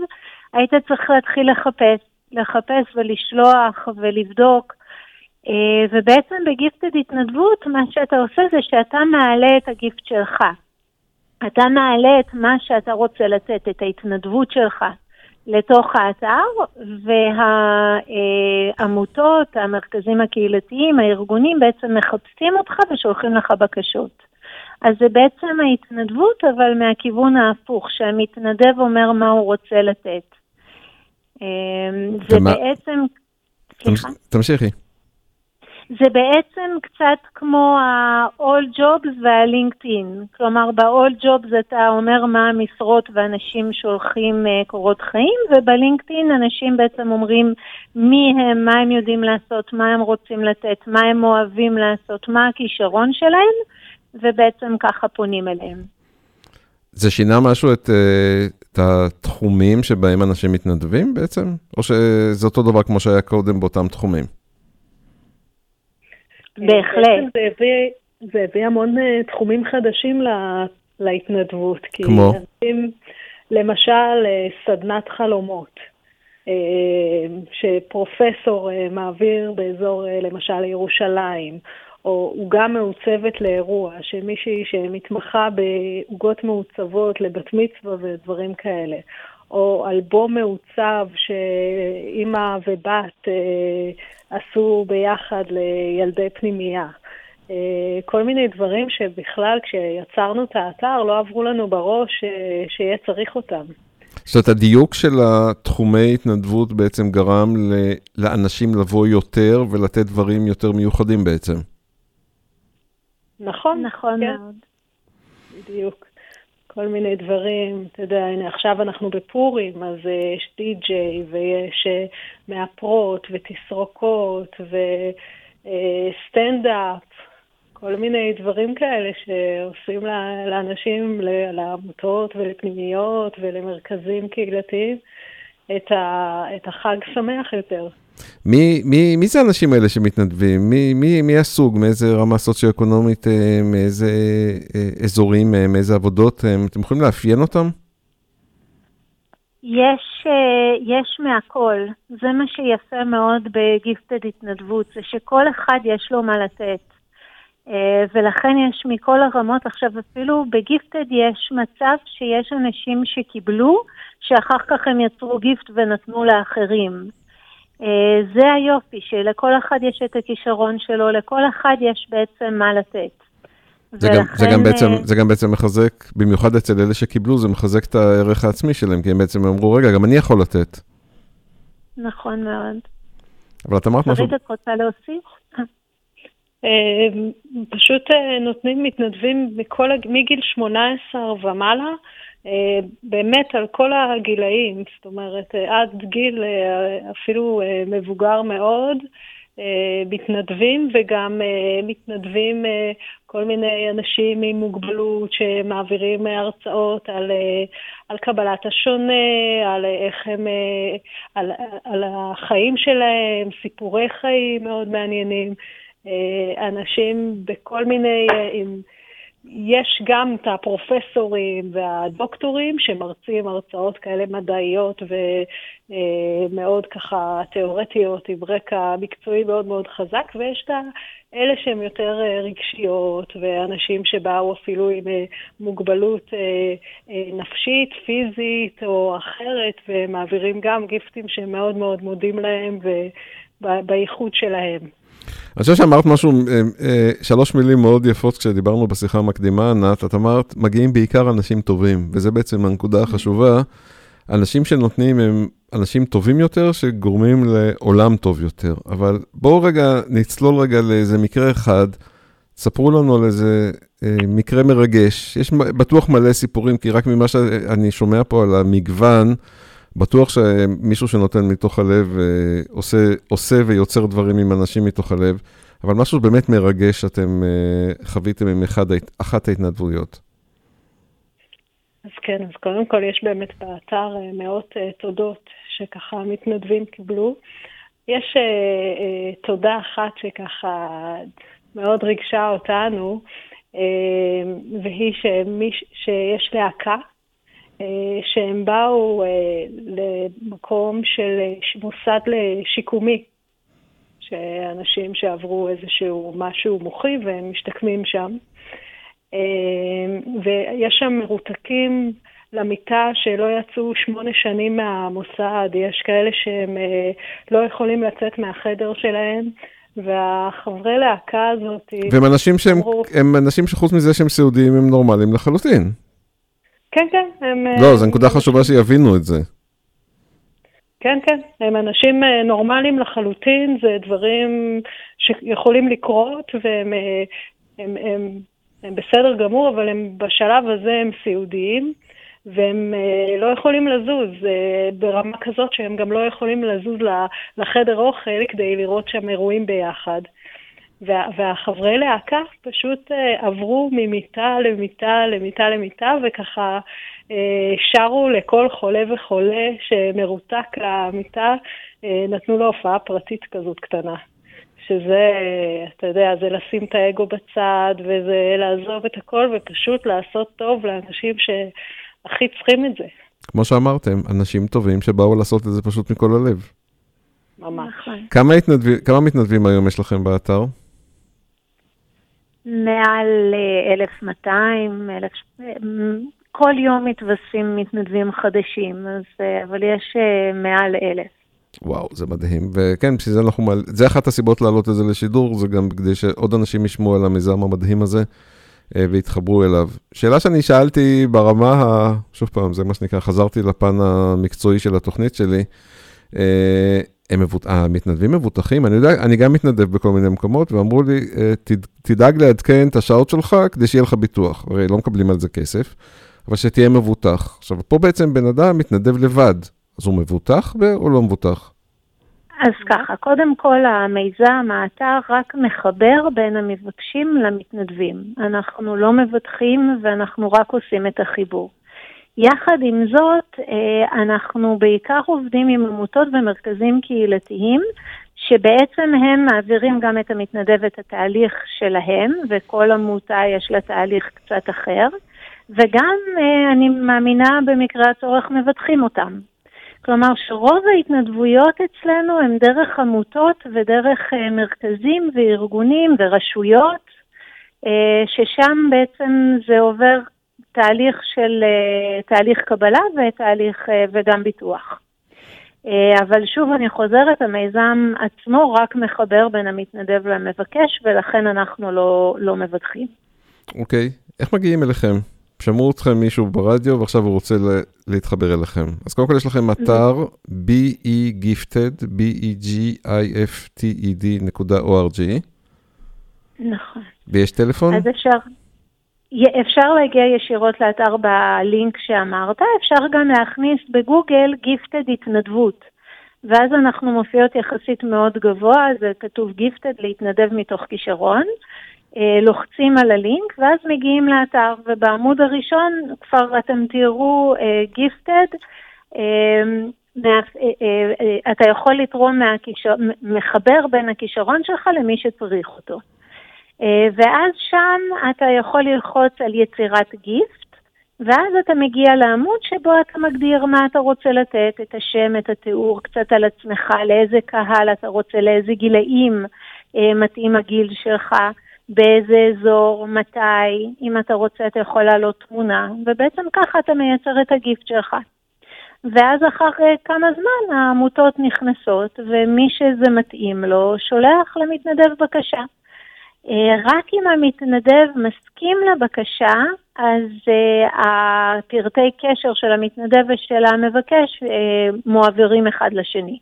היית צריך להתחיל לחפש, לחפש ולשלוח ולבדוק. Uh, ובעצם בגיפטד התנדבות, מה שאתה עושה זה שאתה מעלה את הגיפט שלך. אתה מעלה את מה שאתה רוצה לתת, את ההתנדבות שלך. לתוך האתר, והעמותות, המרכזים הקהילתיים, הארגונים בעצם מחפשים אותך ושולחים לך בקשות. אז זה בעצם ההתנדבות, אבל מהכיוון ההפוך, שהמתנדב אומר מה הוא רוצה לתת. זה ומה- בעצם... סליחה? תמשיכי. זה בעצם קצת כמו ה-all jobs וה-LinkedIn. כלומר, ב-all jobs אתה אומר מה המשרות ואנשים שולחים uh, קורות חיים, וב-LinkedIn אנשים בעצם אומרים מי הם, מה הם יודעים לעשות, מה הם רוצים לתת, מה הם אוהבים לעשות, מה הכישרון שלהם, ובעצם ככה פונים אליהם. זה שינה משהו את, אה, את התחומים שבהם אנשים מתנדבים בעצם? או שזה אותו דבר כמו שהיה קודם באותם תחומים? בהחלט. בעצם זה הביא, זה הביא המון אה, תחומים חדשים לה, להתנדבות. כמו? אנשים, למשל, אה, סדנת חלומות, אה, שפרופסור אה, מעביר באזור, אה, למשל, ירושלים, או עוגה מעוצבת לאירוע, שמישהי שמתמחה בעוגות מעוצבות לבת מצווה ודברים כאלה. או אלבום מעוצב שאימא ובת אה, עשו ביחד לילדי פנימייה. אה, כל מיני דברים שבכלל כשיצרנו את האתר לא עברו לנו בראש אה, שיהיה צריך אותם. זאת אומרת, הדיוק של התחומי התנדבות בעצם גרם לאנשים לבוא יותר ולתת דברים יותר מיוחדים בעצם. נכון? נכון כן, מאוד. בדיוק. כל מיני דברים, אתה יודע, הנה עכשיו אנחנו בפורים, אז אה, יש די-ג'יי ויש אה, מאפרות ותסרוקות וסטנדאפ, כל מיני דברים כאלה שעושים לאנשים, לעמותות ולפנימיות ולמרכזים קהילתיים את החג שמח יותר. מי, מי, מי זה האנשים האלה שמתנדבים? מי, מי, מי הסוג? מאיזה רמה סוציו-אקונומית, מאיזה אזורים, מאיזה עבודות? אתם יכולים לאפיין אותם? יש, יש מהכל. זה מה שיפה מאוד בגיפטד התנדבות, זה שכל אחד יש לו מה לתת. ולכן יש מכל הרמות, עכשיו אפילו בגיפטד יש מצב שיש אנשים שקיבלו, שאחר כך הם יצרו גיפט ונתנו לאחרים. אה, זה היופי, שלכל אחד יש את הכישרון שלו, לכל אחד יש בעצם מה לתת. זה, ולכן, גם, זה, גם בעצם, אה, זה גם בעצם מחזק, במיוחד אצל אלה שקיבלו, זה מחזק את הערך העצמי שלהם, כי הם בעצם אמרו, רגע, גם אני יכול לתת. נכון מאוד. אבל את אמרת משהו... שרית, את רוצה להוסיף? אה, פשוט נותנים מתנדבים מכל, מגיל 18 ומעלה, אה, באמת על כל הגילאים, זאת אומרת, אה, עד גיל אה, אפילו מבוגר מאוד, מתנדבים וגם מתנדבים כל מיני אנשים עם מוגבלות שמעבירים הרצאות על, על קבלת השונה, על איך הם, על, על החיים שלהם, סיפורי חיים מאוד מעניינים, אנשים בכל מיני, עם יש גם את הפרופסורים והדוקטורים שמרצים הרצאות כאלה מדעיות ומאוד ככה תיאורטיות עם רקע מקצועי מאוד מאוד חזק, ויש את אלה שהם יותר אה, רגשיות ואנשים שבאו אפילו עם אה, מוגבלות אה, נפשית, פיזית או אחרת, ומעבירים גם גיפטים שהם מאוד מאוד מודים להם ובייחוד שלהם. אני חושב שאמרת משהו, אה, אה, שלוש מילים מאוד יפות כשדיברנו בשיחה המקדימה, ענת, את אמרת, מגיעים בעיקר אנשים טובים, וזה בעצם הנקודה החשובה. אנשים שנותנים הם אנשים טובים יותר, שגורמים לעולם טוב יותר. אבל בואו רגע, נצלול רגע לאיזה מקרה אחד, ספרו לנו על איזה אה, מקרה מרגש. יש בטוח מלא סיפורים, כי רק ממה שאני שומע פה על המגוון, בטוח שמישהו שנותן מתוך הלב אה, עושה, עושה ויוצר דברים עם אנשים מתוך הלב, אבל משהו באמת מרגש שאתם אה, חוויתם עם אחד, אחת ההתנדבויות. אז כן, אז קודם כל יש באמת באתר אה, מאות תודות שככה מתנדבים קיבלו. יש תודה אחת שככה מאוד ריגשה אותנו, והיא שמי, שיש להקה שהם באו אה, למקום של אה, מוסד לשיקומי, שאנשים שעברו איזשהו משהו מוחי והם משתקמים שם. ויש שם מרותקים למיטה שלא יצאו שמונה שנים מהמוסד, יש כאלה שהם לא יכולים לצאת מהחדר שלהם. והחברי להקה הזאת... והם אנשים שהם, הם אנשים שחוץ מזה שהם סיעודיים הם נורמליים לחלוטין. כן, כן. הם... לא, זו נקודה חשובה שיבינו את זה. כן, כן. הם אנשים אה, נורמליים לחלוטין, זה דברים שיכולים לקרות, והם אה, הם, הם, הם בסדר גמור, אבל הם בשלב הזה הם סיעודיים, והם אה, לא יכולים לזוז ברמה כזאת שהם גם לא יכולים לזוז לחדר אוכל כדי לראות שם אירועים ביחד. וה, והחברי להקה פשוט אה, עברו ממיטה למיטה למיטה למיטה, וככה אה, שרו לכל חולה וחולה שמרותק למיטה, אה, נתנו לו הופעה פרטית כזאת קטנה. שזה, אתה יודע, זה לשים את האגו בצד, וזה לעזוב את הכל, ופשוט לעשות טוב לאנשים שהכי צריכים את זה. כמו שאמרתם, אנשים טובים שבאו לעשות את זה פשוט מכל הלב. ממש. כמה, התנדב... כמה מתנדבים היום יש לכם באתר? מעל 1,200, אה, 1,000, כל יום מתווספים מתנדבים חדשים, אז, אה, אבל יש אה, מעל 1,000. וואו, זה מדהים. וכן, בשביל זה אנחנו מעל... זה אחת הסיבות להעלות את זה לשידור, זה גם כדי שעוד אנשים ישמעו על המיזם המדהים הזה ויתחברו אליו. שאלה שאני שאלתי ברמה ה... שוב פעם, זה מה שנקרא, חזרתי לפן המקצועי של התוכנית שלי. מבוט... המתנדבים מבוטחים, אני יודע, אני גם מתנדב בכל מיני מקומות, ואמרו לי, אה, תד... תדאג לעדכן את השעות שלך כדי שיהיה לך ביטוח. הרי לא מקבלים על זה כסף, אבל שתהיה מבוטח. עכשיו, פה בעצם בן אדם מתנדב לבד, אז הוא מבוטח או לא מבוטח? אז ככה, קודם כל המיזם, האתר רק מחבר בין המבקשים למתנדבים. אנחנו לא מבטחים ואנחנו רק עושים את החיבור. יחד עם זאת, אנחנו בעיקר עובדים עם עמותות ומרכזים קהילתיים, שבעצם הם מעבירים גם את המתנדב את התהליך שלהם, וכל עמותה יש לה תהליך קצת אחר, וגם אני מאמינה במקרה הצורך מבטחים אותם. כלומר שרוב ההתנדבויות אצלנו הן דרך עמותות ודרך uh, מרכזים וארגונים ורשויות, ששם בעצם זה עובר תהליך של uh, תהליך קבלה ותהליך uh, וגם ביטוח. Uh, אבל שוב אני חוזרת, המיזם עצמו רק מחבר בין המתנדב למבקש ולכן אנחנו לא, לא מבטחים. אוקיי, okay. איך מגיעים אליכם? שמעו אתכם מישהו ברדיו ועכשיו הוא רוצה להתחבר אליכם. אז קודם כל יש לכם אתר be-gifted, b-e-g-i-f-t-e-d נקודה o-r-g. נכון. ויש טלפון? אז אפשר, אפשר להגיע ישירות לאתר בלינק שאמרת, אפשר גם להכניס בגוגל גיפטד התנדבות. ואז אנחנו מופיעות יחסית מאוד גבוה, זה כתוב גיפטד להתנדב מתוך כישרון. אה, לוחצים על הלינק ואז מגיעים לאתר, ובעמוד הראשון כבר אתם תראו גיפטד. uh, uh, אתה יכול לתרום מהכישר, מחבר בין הכישרון שלך למי שצריך אותו. Uh, ואז שם אתה יכול ללחוץ על יצירת גיפט, ואז אתה מגיע לעמוד שבו אתה מגדיר מה אתה רוצה לתת, את השם, את התיאור, קצת על עצמך, לאיזה קהל אתה רוצה, לאיזה גילאים uh, מתאים הגיל שלך. באיזה אזור, מתי, אם אתה רוצה אתה יכול לעלות תמונה, ובעצם ככה אתה מייצר את הגיפט שלך. ואז אחרי כמה זמן העמותות נכנסות, ומי שזה מתאים לו שולח למתנדב בקשה. אה, רק אם המתנדב מסכים לבקשה, אז uh, הפרטי קשר של המתנדב ושל המבקש uh, מועברים אחד לשני.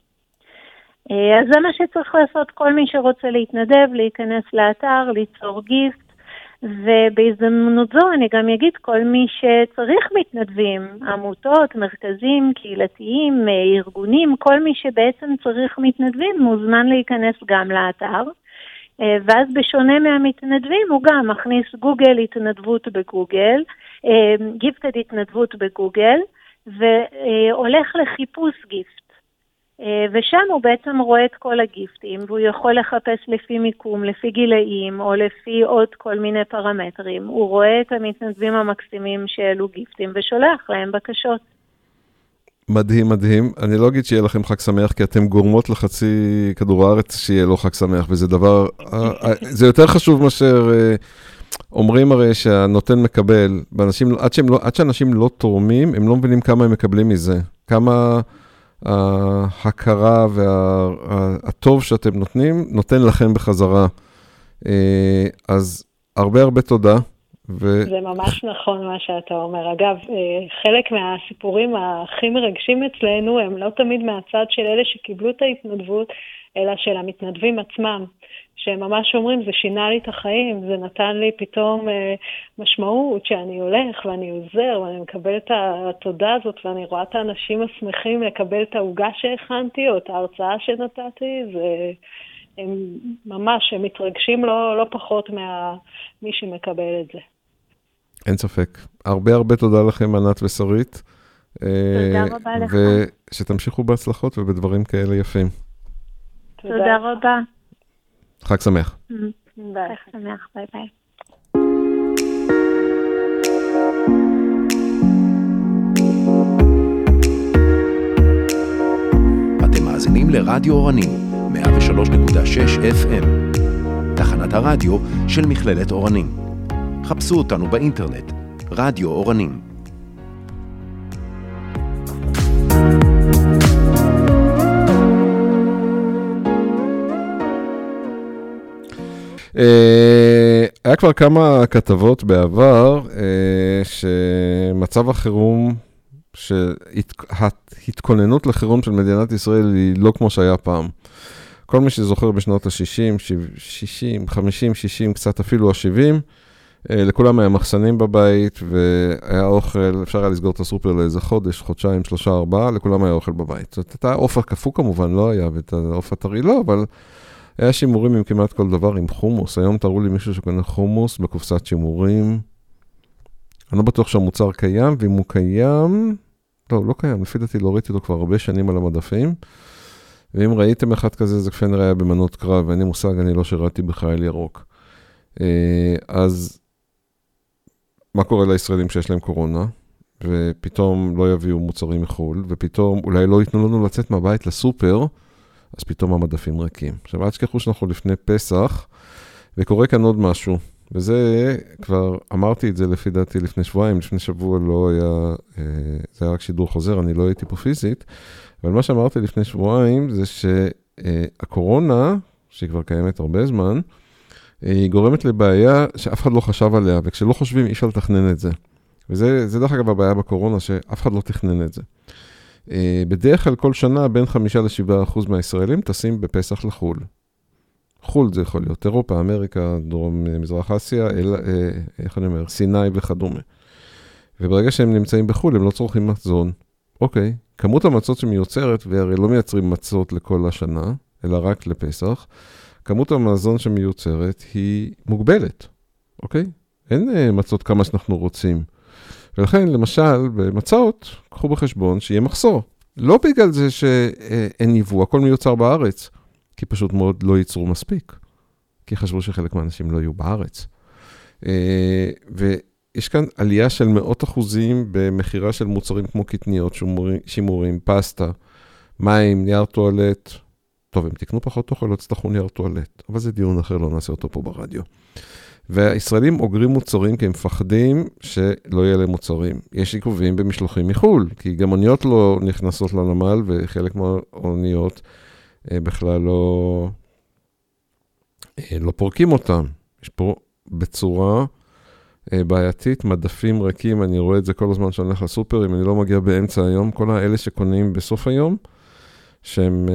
אה, אז זה מה שצריך לעשות כל מי שרוצה להתנדב, להיכנס לאתר, ליצור גיפט, ובהזדמנות זו אני גם אגיד כל מי שצריך מתנדבים, עמותות, מרכזים, קהילתיים, אה, ארגונים, כל מי שבעצם צריך מתנדבים מוזמן להיכנס גם לאתר. אה, ואז בשונה מהמתנדבים הוא גם מכניס גוגל התנדבות בגוגל, גיפטד התנדבות בגוגל, והולך לחיפוש גיפט. אה, ושם הוא בעצם רואה את כל הגיפטים, והוא יכול לחפש לפי מיקום, לפי גילאים, או לפי עוד כל מיני פרמטרים. הוא רואה את המתנדבים המקסימים שהעלו גיפטים ושולח להם בקשות. מדהים, מדהים. אני לא אגיד שיהיה לכם חג שמח, כי אתם גורמות לחצי כדור הארץ שיהיה לו חג שמח, וזה דבר, אה, אה, זה יותר חשוב מאשר, אומרים הרי שהנותן מקבל, באנשים, עד, לא, עד שאנשים לא תורמים, הם לא מבינים כמה הם מקבלים מזה. כמה... ההכרה והטוב שאתם נותנים, נותן לכם בחזרה. אה, אז הרבה הרבה תודה. ו... זה ממש נכון מה שאתה אומר. אגב, אה, חלק מהסיפורים הכי מרגשים אצלנו הם לא תמיד מהצד של אלה שקיבלו את ההתנדבות, אלא של המתנדבים עצמם. שהם ממש אומרים, זה שינה לי את החיים, זה נתן לי פתאום אה, משמעות שאני הולך ואני עוזר ואני מקבל את התודה הזאת ואני רואה את האנשים השמחים לקבל את העוגה שהכנתי או את ההרצאה שנתתי, זה... הם ממש, הם מתרגשים לא, לא פחות ממי שמקבל את זה. אין ספק. הרבה הרבה תודה לכם, ענת ושרית. תודה אה, רבה לך. ושתמשיכו בהצלחות ובדברים כאלה יפים. תודה רבה. חג שמח. ביי, חג שמח, ביי ביי. אתם מאזינים לרדיו אורנים, 103.6 FM, תחנת הרדיו של מכללת אורנים. חפשו אותנו באינטרנט, רדיו אורנים. אה, היה כבר כמה כתבות בעבר אה, שמצב החירום, שההתכוננות לחירום של מדינת ישראל היא לא כמו שהיה פעם. כל מי שזוכר בשנות ה-60, 60, 50, 60, קצת אפילו ה-70, אה, לכולם היה מחסנים בבית והיה אוכל, אפשר היה לסגור את הסופר לאיזה חודש, חודשיים, שלושה, ארבעה, לכולם היה אוכל בבית. זאת אומרת, העוף הקפוא כמובן לא היה, ואת העוף הטרי לא, אבל היה שימורים עם כמעט כל דבר, עם חומוס. היום תראו לי מישהו שקונה חומוס בקופסת שימורים. אני לא בטוח שהמוצר קיים, ואם הוא קיים, לא, הוא לא קיים, לפי דעתי לא ראיתי אותו כבר הרבה שנים על המדפים. ואם ראיתם אחד כזה, זה כפי נראה היה במנות קרב, ואין לי מושג, אני לא שירתי בחייל ירוק. אה, אז מה קורה לישראלים שיש להם קורונה, ופתאום לא יביאו מוצרים מחו"ל, ופתאום אולי לא ייתנו לנו לצאת מהבית לסופר, אז פתאום המדפים ריקים. עכשיו, אל תשכחו שאנחנו לפני פסח, וקורה כאן עוד משהו. וזה, כבר אמרתי את זה לפי דעתי לפני שבועיים, לפני שבוע לא היה, אה, זה היה רק שידור חוזר, אני לא הייתי פה פיזית, אבל מה שאמרתי לפני שבועיים זה שהקורונה, שהיא כבר קיימת הרבה זמן, היא גורמת לבעיה שאף אחד לא חשב עליה, וכשלא חושבים אי אפשר לתכנן את זה. וזה דרך אגב הבעיה בקורונה, שאף אחד לא תכנן את זה. אה, בדרך כלל כל שנה בין 5 ל-7 אחוז מהישראלים טסים בפסח לחו"ל. חו"ל זה יכול להיות אירופה, אמריקה, דרום אה, מזרח אסיה, אל, אה, איך אני אומר, סיני וכדומה. וברגע שהם נמצאים בחו"ל, הם לא צורכים מזון. אוקיי, כמות המצות שמיוצרת, והרי לא מייצרים מצות לכל השנה, אלא רק לפסח, כמות המזון שמיוצרת היא מוגבלת, אוקיי? אין אה, מצות כמה שאנחנו רוצים. ולכן, למשל, במצות, קחו בחשבון שיהיה מחסור. לא בגלל זה שאין יבוא, הכל מיוצר בארץ, כי פשוט מאוד לא ייצרו מספיק. כי חשבו שחלק מהאנשים לא יהיו בארץ. אה, ויש כאן עלייה של מאות אחוזים במכירה של מוצרים כמו קטניות, שימורים, פסטה, מים, נייר טואלט. טוב, הם תקנו פחות אוכל, לא יצטרכו נייר טואלט, אבל זה דיון אחר, לא נעשה אותו פה ברדיו. והישראלים אוגרים מוצרים כי הם מפחדים שלא יהיה להם מוצרים. יש עיכובים במשלוחים מחו"ל, כי גם אוניות לא נכנסות לנמל, וחלק מהאוניות אה, בכלל לא, אה, לא פורקים אותם. יש פה בצורה אה, בעייתית, מדפים ריקים, אני רואה את זה כל הזמן שאני הולך לסופר, אם אני לא מגיע באמצע היום, כל האלה שקונים בסוף היום, שהם,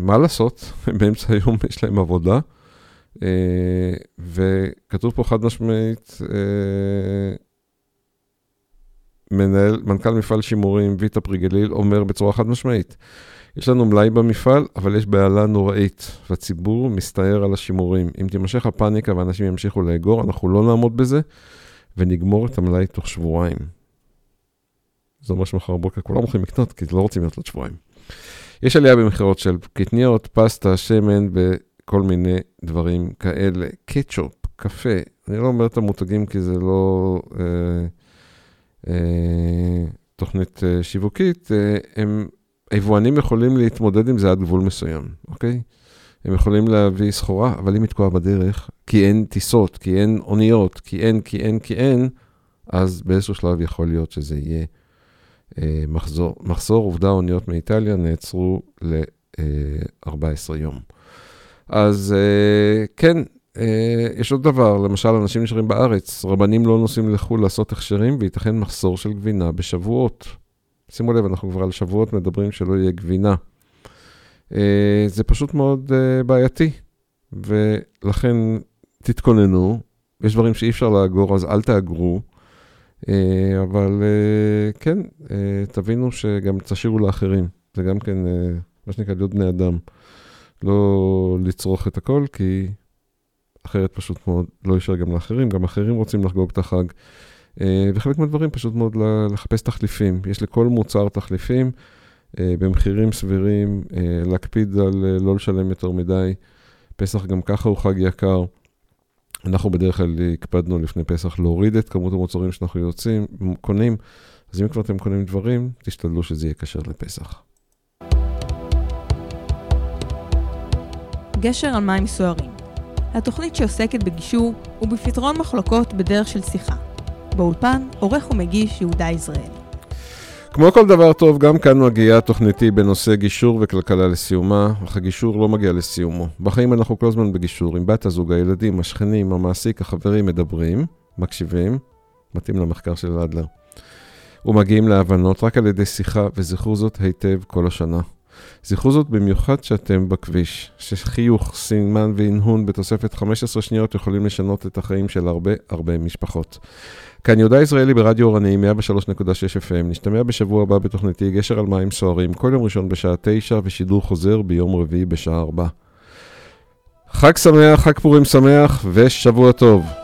מה לעשות, באמצע היום יש להם עבודה. וכתוב פה חד משמעית, מנהל, מנכ"ל מפעל שימורים, ויטה פריגליל, אומר בצורה חד משמעית, יש לנו מלאי במפעל, אבל יש בעלה נוראית, והציבור מסתער על השימורים. אם תימשך הפאניקה ואנשים ימשיכו לאגור, אנחנו לא נעמוד בזה, ונגמור את המלאי תוך שבועיים. זה אומר שמחר בבוקר כולם הולכים לקנות, כי לא רוצים להיות עוד שבועיים. יש עלייה במכירות של קטניות, פסטה, שמן וכל מיני דברים כאלה. קטשופ, קפה, אני לא אומר את המותגים כי זה לא אה, אה, תוכנית אה, שיווקית, אה, הם היבואנים יכולים להתמודד עם זה עד גבול מסוים, אוקיי? הם יכולים להביא סחורה, אבל אם היא תקועה בדרך, כי אין טיסות, כי אין אוניות, כי אין, כי אין, כי אין, אז באיזשהו שלב יכול להיות שזה יהיה מחזור. מחזור, עובדה, אוניות מאיטליה נעצרו ל-14 אה, יום. אז אה, כן, אה, יש עוד דבר, למשל, אנשים נשארים בארץ, רבנים לא נוסעים לחו"ל לעשות הכשרים, וייתכן מחסור של גבינה בשבועות. שימו לב, אנחנו כבר על שבועות מדברים שלא יהיה גבינה. אה, זה פשוט מאוד אה, בעייתי, ולכן תתכוננו. יש דברים שאי אפשר לאגור, אז אל תאגרו. אה, אבל כן, תבינו שגם תשאירו לאחרים. זה גם כן, מה שנקרא, להיות בני אדם. לא לצרוך את הכל, כי אחרת פשוט מאוד לא יישאר גם לאחרים. גם אחרים רוצים לחגוג את החג. אה, וחלק מהדברים פשוט מאוד לחפש תחליפים. יש לכל מוצר תחליפים אה, במחירים סבירים, אה, להקפיד על לא לשלם יותר מדי. פסח גם ככה הוא חג יקר. אנחנו בדרך כלל הקפדנו לפני פסח להוריד את כמות המוצרים שאנחנו יוצאים, קונים. אז אם כבר אתם קונים דברים, תשתדלו שזה יהיה כשר לפסח. גשר על מים סוערים. התוכנית שעוסקת בגישור ובפתרון מחלוקות בדרך של שיחה. באולפן, עורך ומגיש יהודה יזרעאל. כמו כל דבר טוב, גם כאן מגיעה תוכניתי בנושא גישור וכלכלה לסיומה, אך הגישור לא מגיע לסיומו. בחיים אנחנו כל הזמן בגישור, עם בת הזוג, הילדים, השכנים, המעסיק, החברים מדברים, מקשיבים, מתאים למחקר של אדלר, ומגיעים להבנות רק על ידי שיחה, וזכרו זאת היטב כל השנה. זכרו זאת במיוחד שאתם בכביש, שחיוך, סימן והנהון בתוספת 15 שניות יכולים לשנות את החיים של הרבה הרבה משפחות. כאן יהודה ישראלי ברדיו אורני, 103.6 FM. נשתמע בשבוע הבא בתוכניתי גשר על מים סוערים, כל יום ראשון בשעה 9 ושידור חוזר ביום רביעי בשעה 4. חג שמח, חג פורים שמח ושבוע טוב.